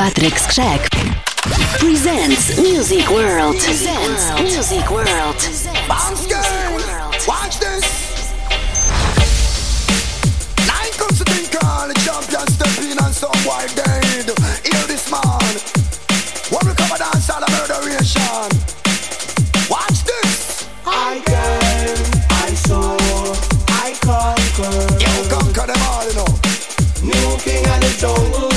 Patrick Skrzek presents Music World. Presents Music World. Bounce girl, watch this. Nine comes to think all the champions step in and some white dead. Hear this man. What we cover dance all the murderation. Watch this. I can, I saw, I conquer. You conquer them all, you know. New king of the jungle,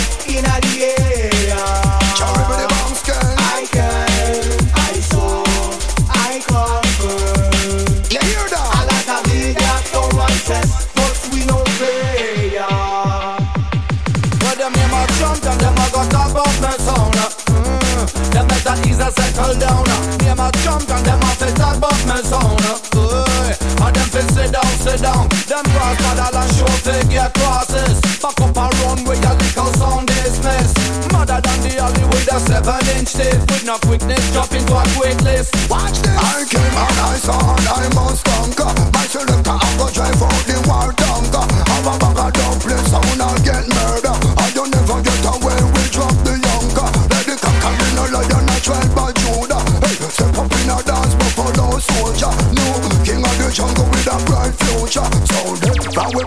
settle down. Name a champion, them a fit top of me sound. Hey. And them fit sit down, sit down. Them cross paddle and show to get crosses. Back up and run with your little sound dismiss. Mother than the alley with a seven inch tip. With no quickness, jump into a quick list. Watch this. I came and I saw and I must conquer. My selector, I go drive out the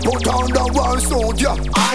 put on the war soldier.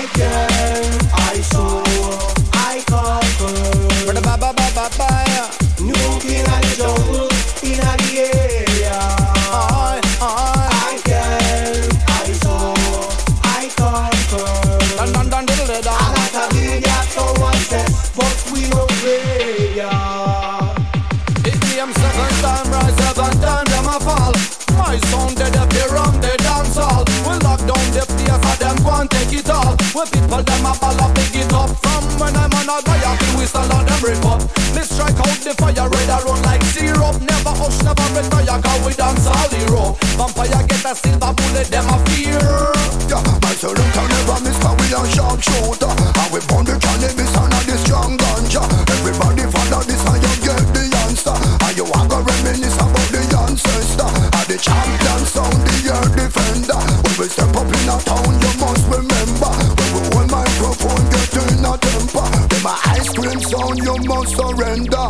It all. When people them a ball up, pick it up. From when I'm on a guy, we stand on them rip up. Let's strike out the fire, red a run like syrup. Never hush, never retire, cause we dance all hero. Vampire get a silver bullet, them a fear. Yeah, my selector never miss, cause we a sharpshooter. And we burn the cannabis and the strong ganja. Everybody follow this and you get the answer. And you want to reminisce about the ancestor. And the champion sound, the air defender. When we step up in a town, surrender.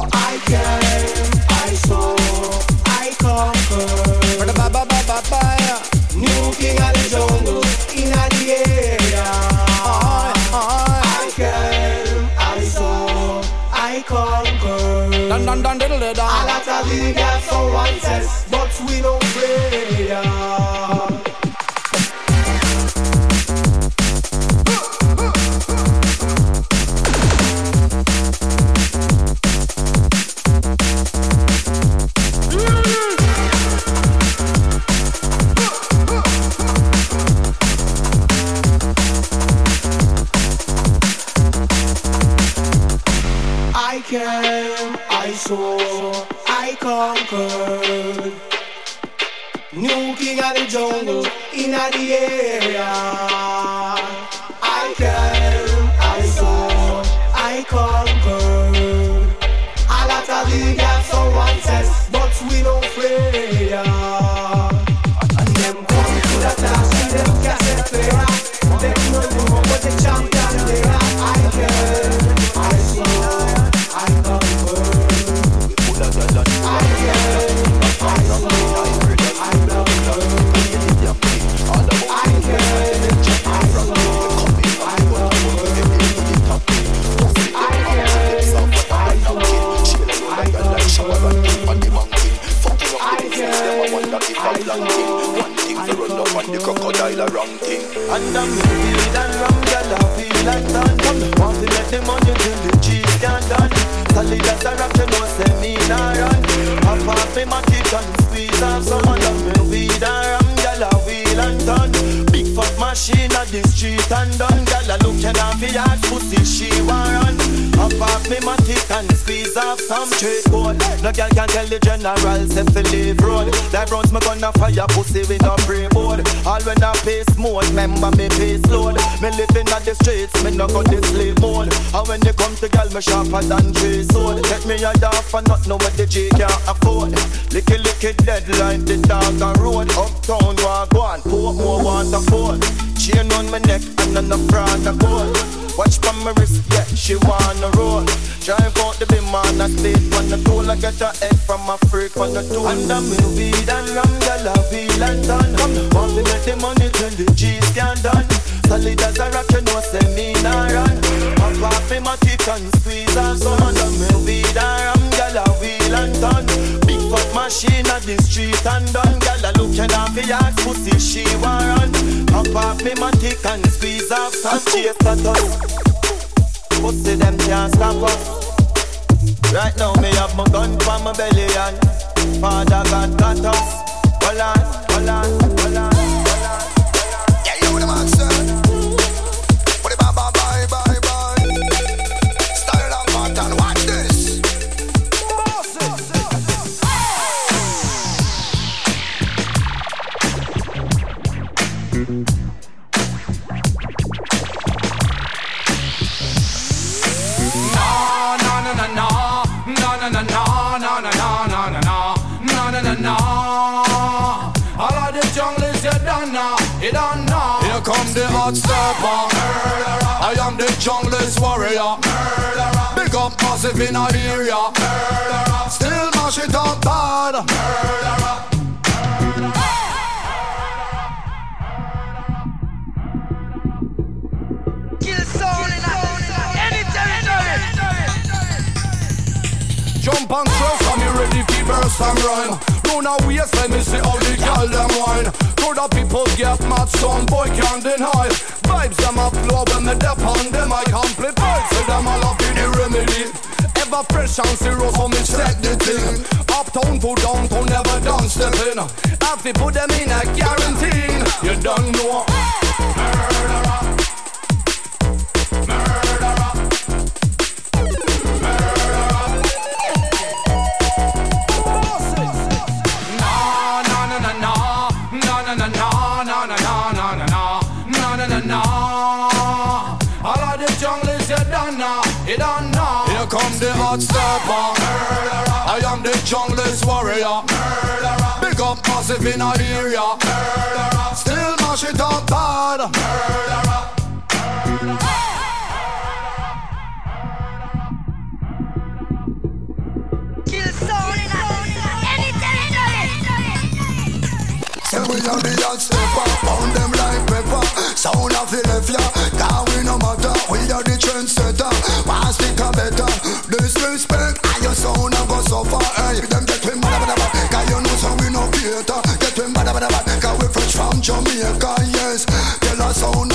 No girl can tell the general, say fi leave road. That runs me gonna fire pussy with no pre board. All when I pace mode, remember me pace load. Me living at the streets, me no got the slave mode. And when you come to girl, me sharper than tree sword. Take me a dog for not know what the G can't afford. Licky licky deadline, the dog and road. Uptown walk one, put more want afford. Chain on my neck and on the front of gold. Watch from my wrist, yeah, she wanna roll. drive out the beam on a speed on the toll. I get a head from a freak on the tool. And I'm in weed and rum, girl, I feel and done. Want to make the money till the G's can done. Solid as a rock, you know, say me nah run. Pop off me my kick and squeeze off some. And I'm in weed and rum, girl, I feel and done. Big fat machine at the street and done. Girl, I look at her for your pussy, she want run. Pop off me my kick and squeeze off some. Chase that us. Pussy them can't stop us. Right now me have my gun for my belly and Father God got us. Hold on, hold on, hold on. Hot stepper. I am the jungle's warrior. Big up massive in a area. Murderer. Still mash it up bad. Jump and trust, I'm ready for burst and a waist, let me see how the girl them wine. Could the people get mad, some boy can't deny. Vibes them up flow when me dep on them, I amplify. So them all up in the remedy. Ever fresh and zero, so me set the thing. Uptown to downtown, never done stepping. Have to put them in a guarantee. You don't know. Murderer. Jungle's warrior. Big up massive in a area. Still mash it up bad. Say we are the hot stepper, pound them like pepper. Sound of Philadelphia, now we no matter. We are the trendsetter, pass the better. Disrespect, and your sound a go suffer. Hey, them get me cause you know so we no cater. Get me mad about that, cause we fresh from Jamaica, yes. Tell us sound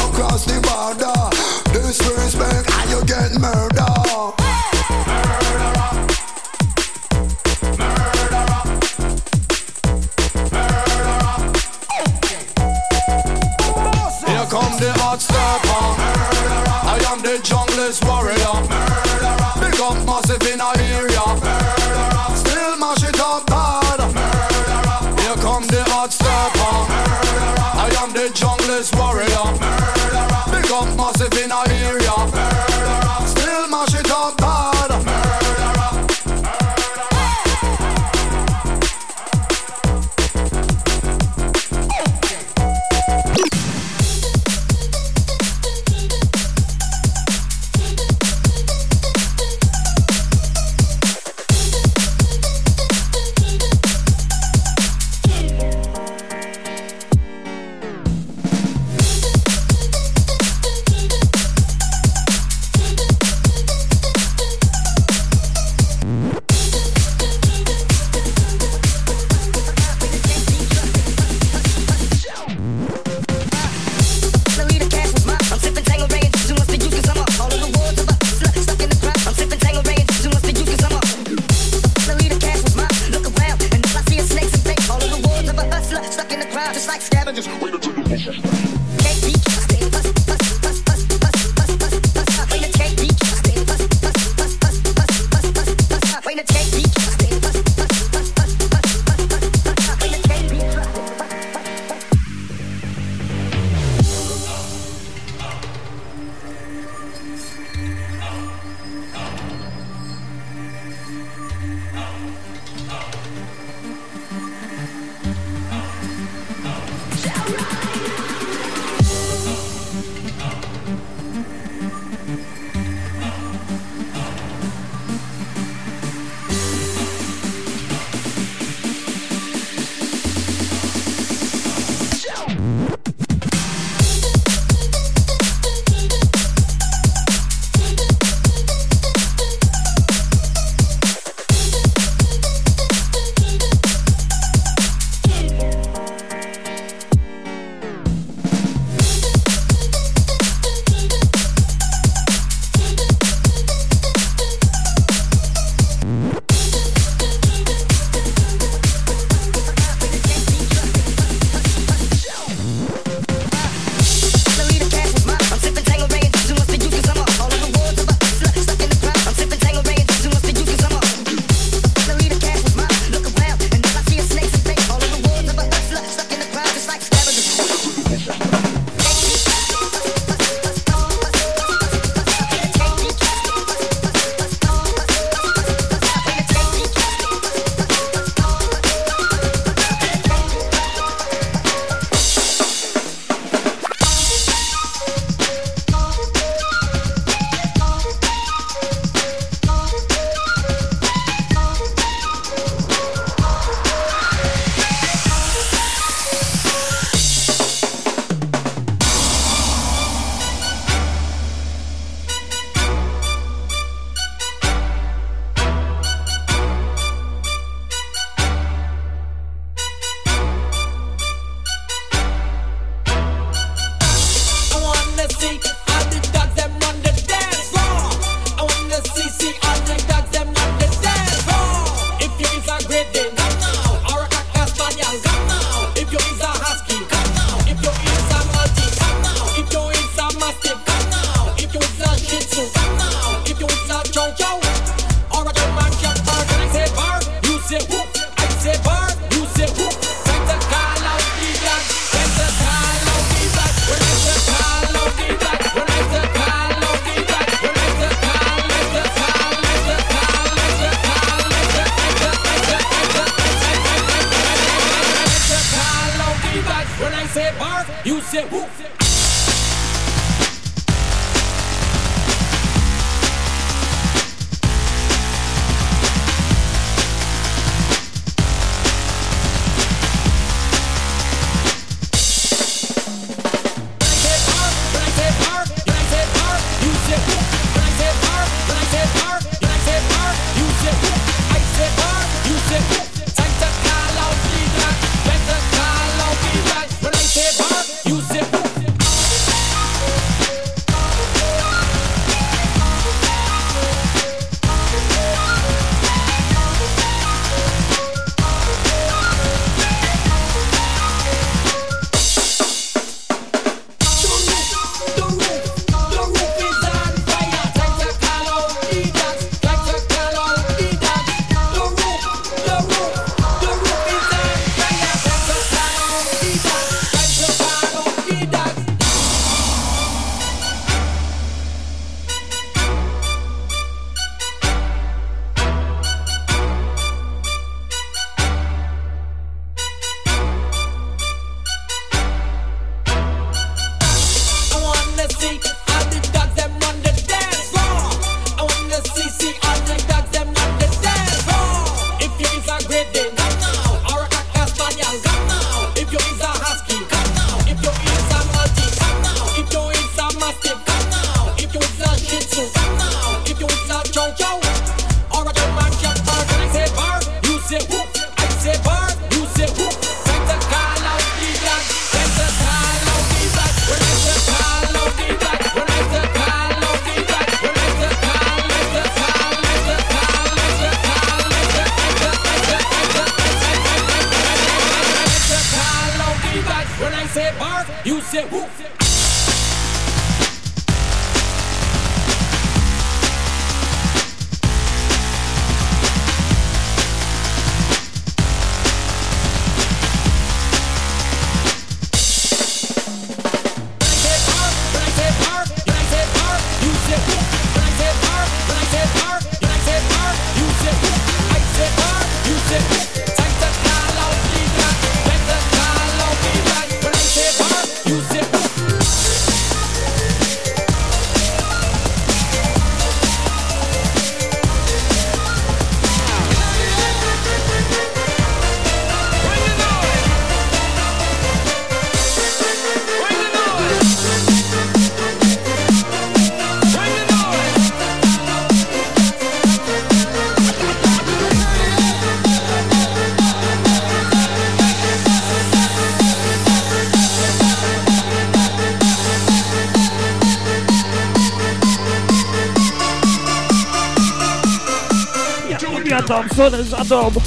Zona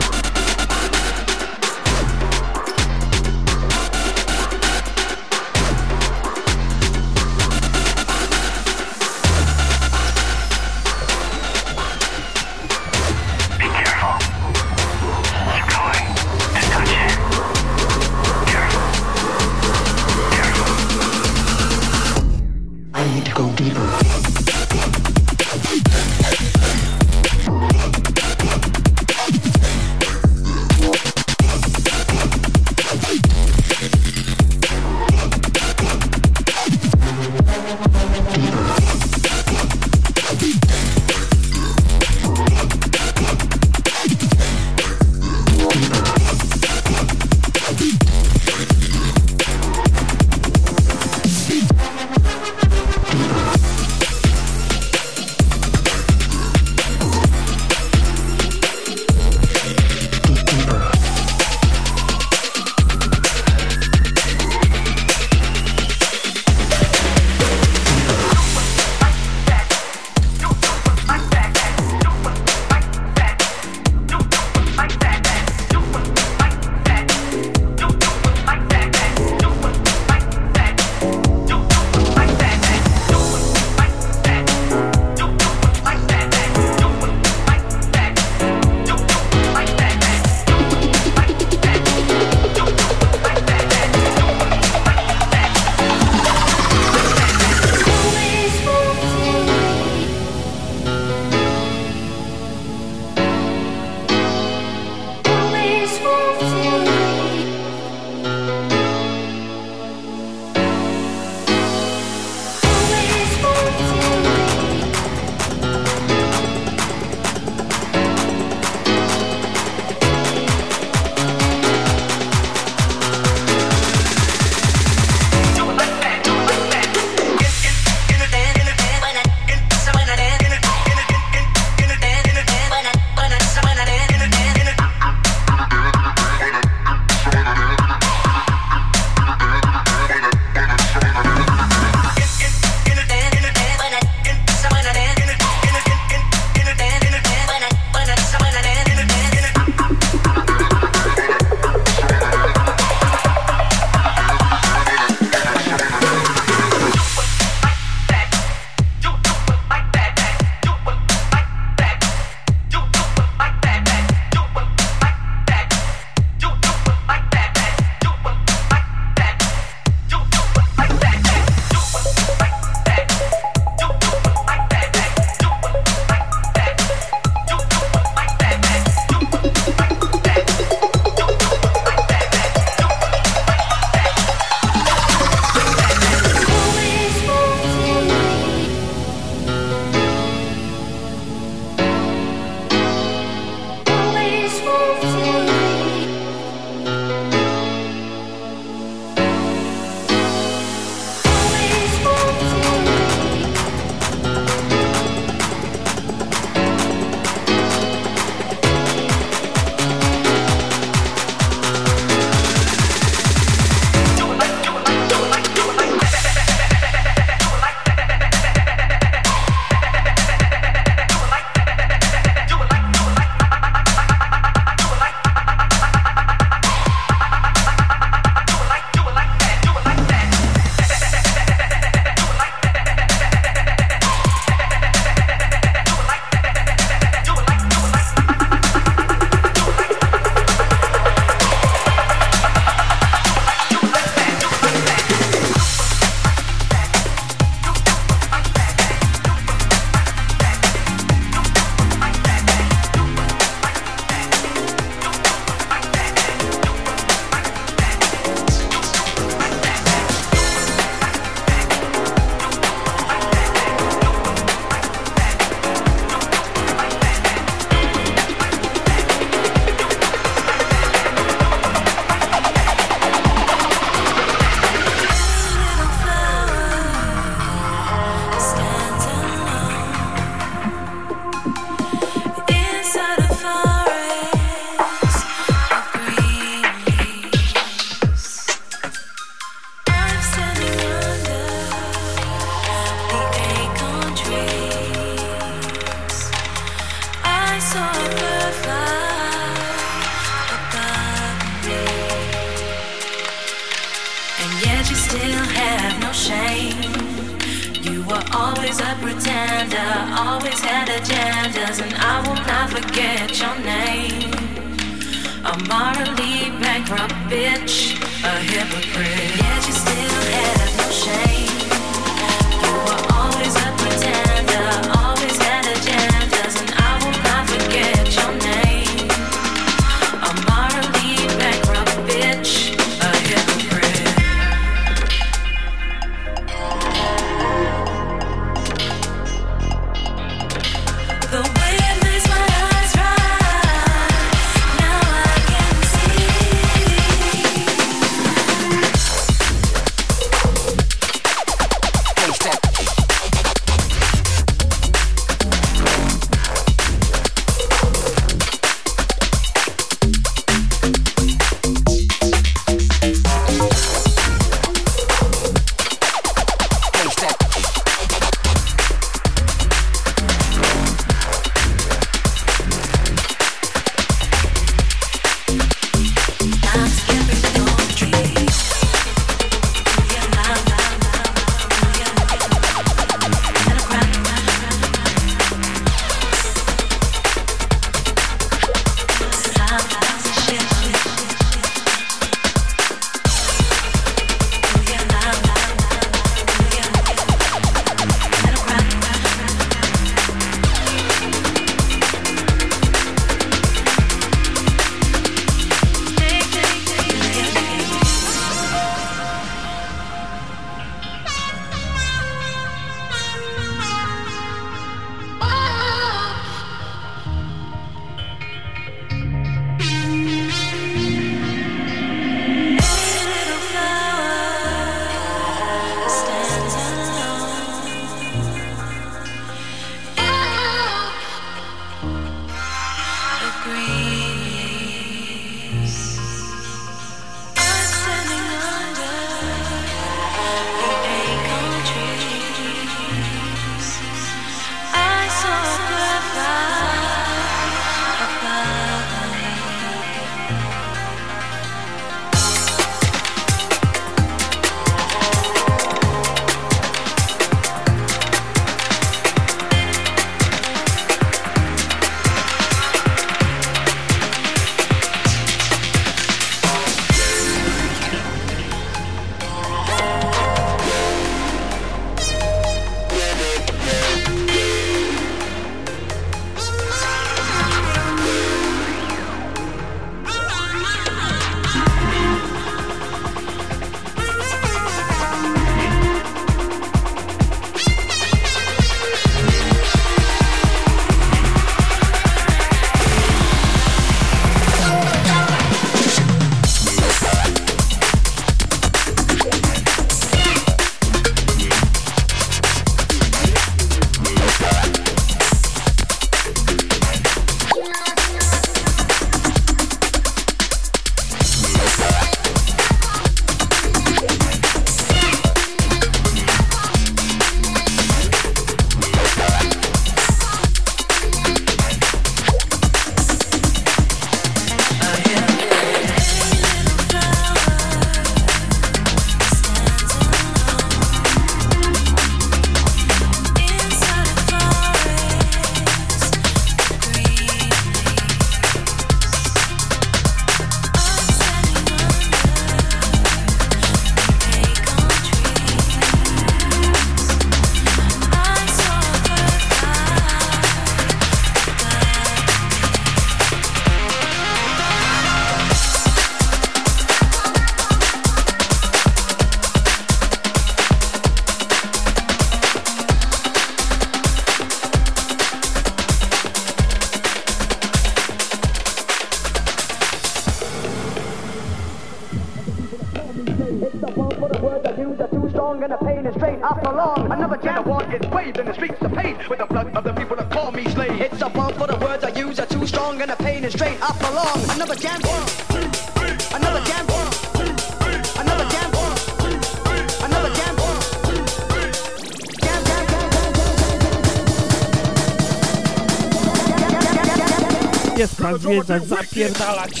odwiedzać, zapierdalać.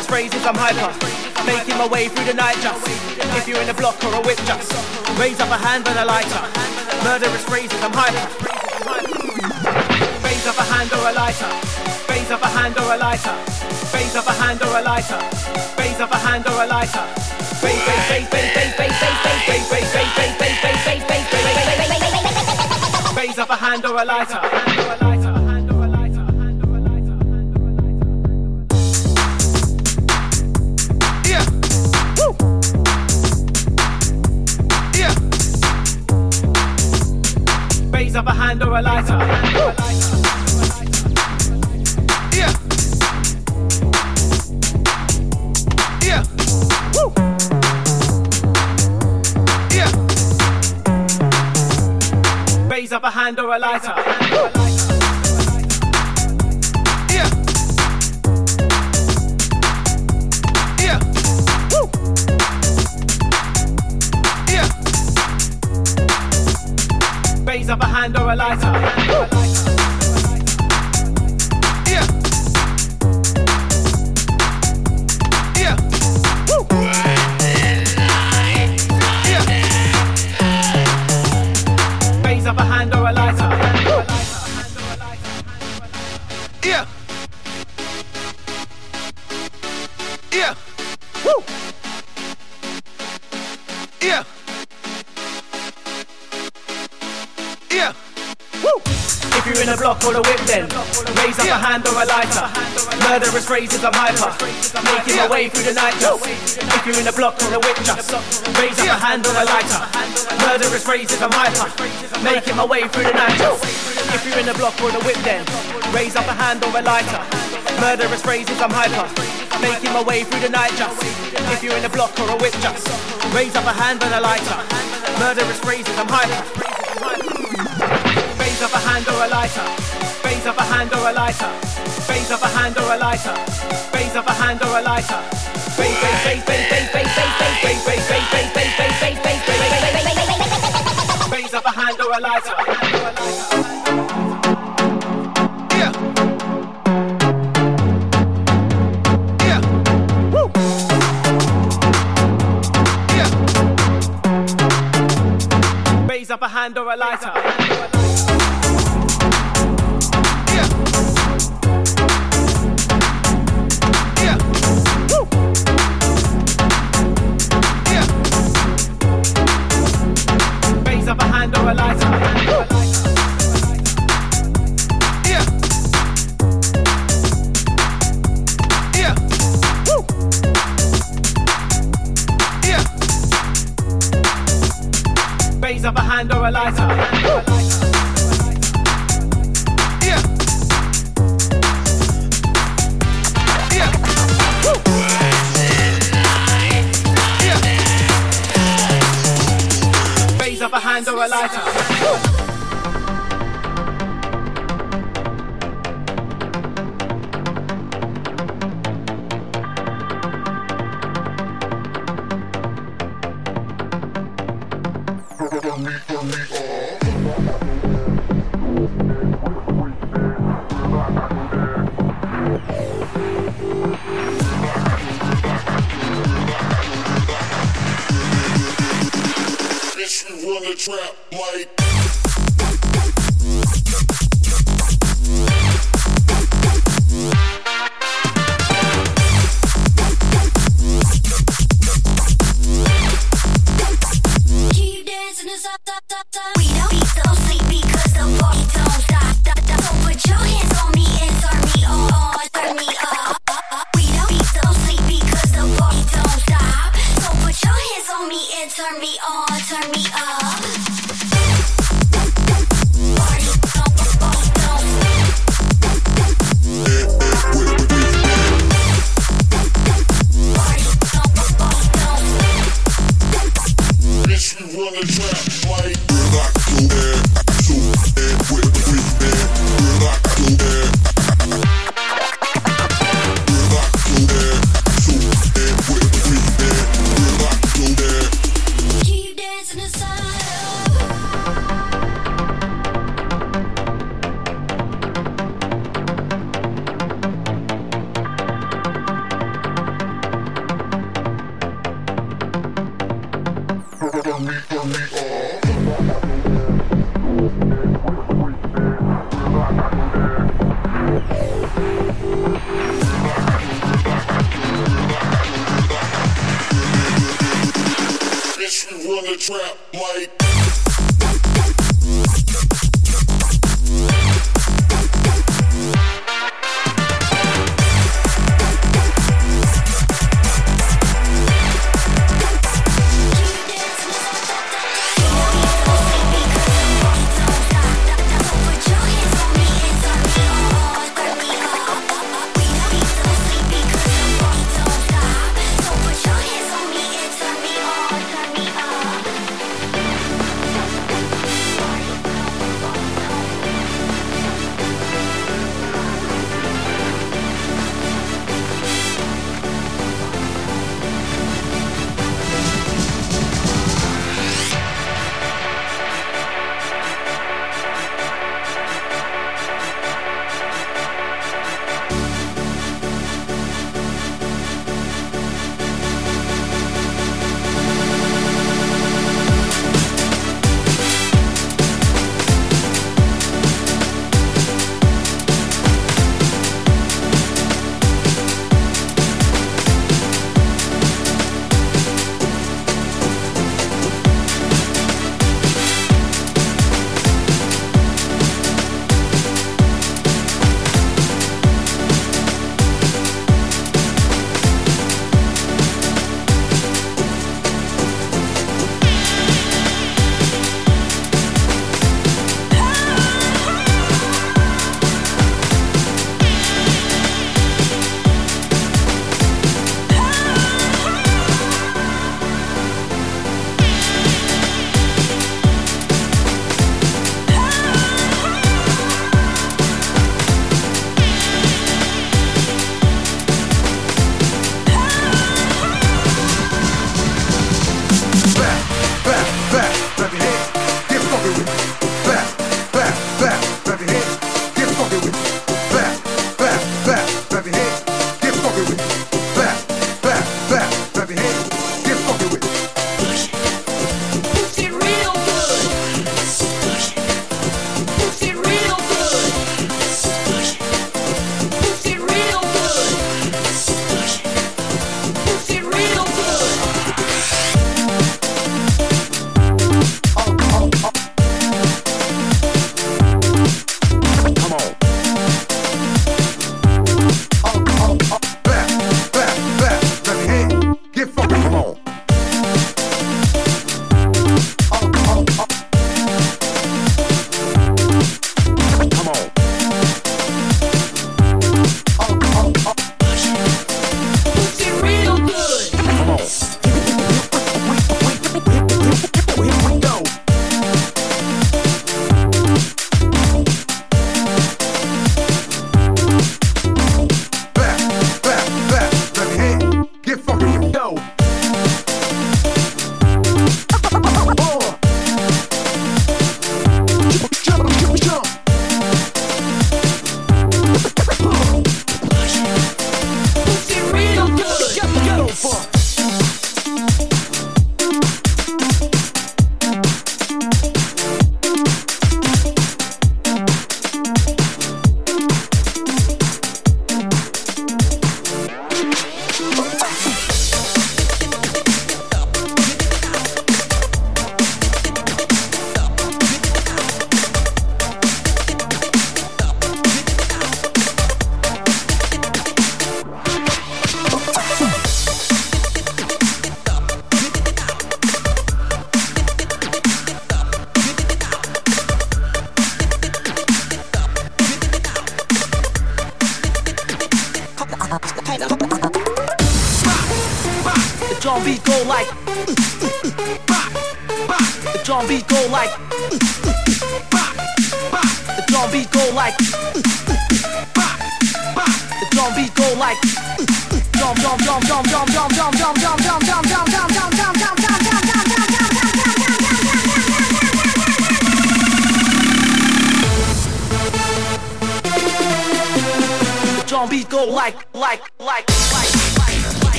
Murderous phrases I'm hyper Making my way through the night just If you're in a block or a whip just Raise up a hand and a lighter Murderous phrases I'm hyper Raise up a hand or a lighter. Raise up a hand or a lighter. Raise up a hand or a lighter. Raise up a hand or a lighter. Raise, raise, raise, raise, raise, raise, raise, raise, raise, raise, raise, raise, raise, raise, raise, raise, raise, Raise up a hand or a lighter. Murderous phrases I'm hyper Making my way through the night. Just If you're in a block or a whip just Raise up a hand or a lighter. Murderous phrases I'm hyper Making my way through the night. Just If you're in a block or a whip then Raise up a hand or a lighter. Murderous phrases I'm hyper Making my way through the night. Just If you're in a block or a whip just Raise up a hand and a lighter. Murderous phrases I'm hyper Raise up a hand or a lighter. Raise up a hand or a lighter. Raise up a hand or a lighter. Raise up a hand or a lighter. Raise, raise, raise, raise, raise, raise, raise, raise, raise, raise, raise, raise, raise, raise, raise, raise, raise, Raise up a hand or a lighter. Yeah. Yeah. Woo. Yeah. Raise up a hand or a lighter. of a hand or a light of a hand or a light. Of a hand or a lighter. Hand run the trap like.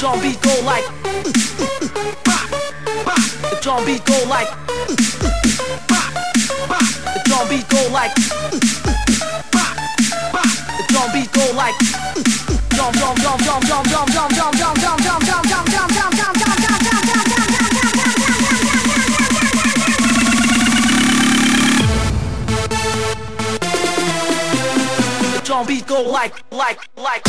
Drum beat go like The drum beat go like The drum beat go like The drum beat go like Drum drum drum drum drum drum drum drum drum drum drum drum drum drum drum drum drum The drum beat go like like like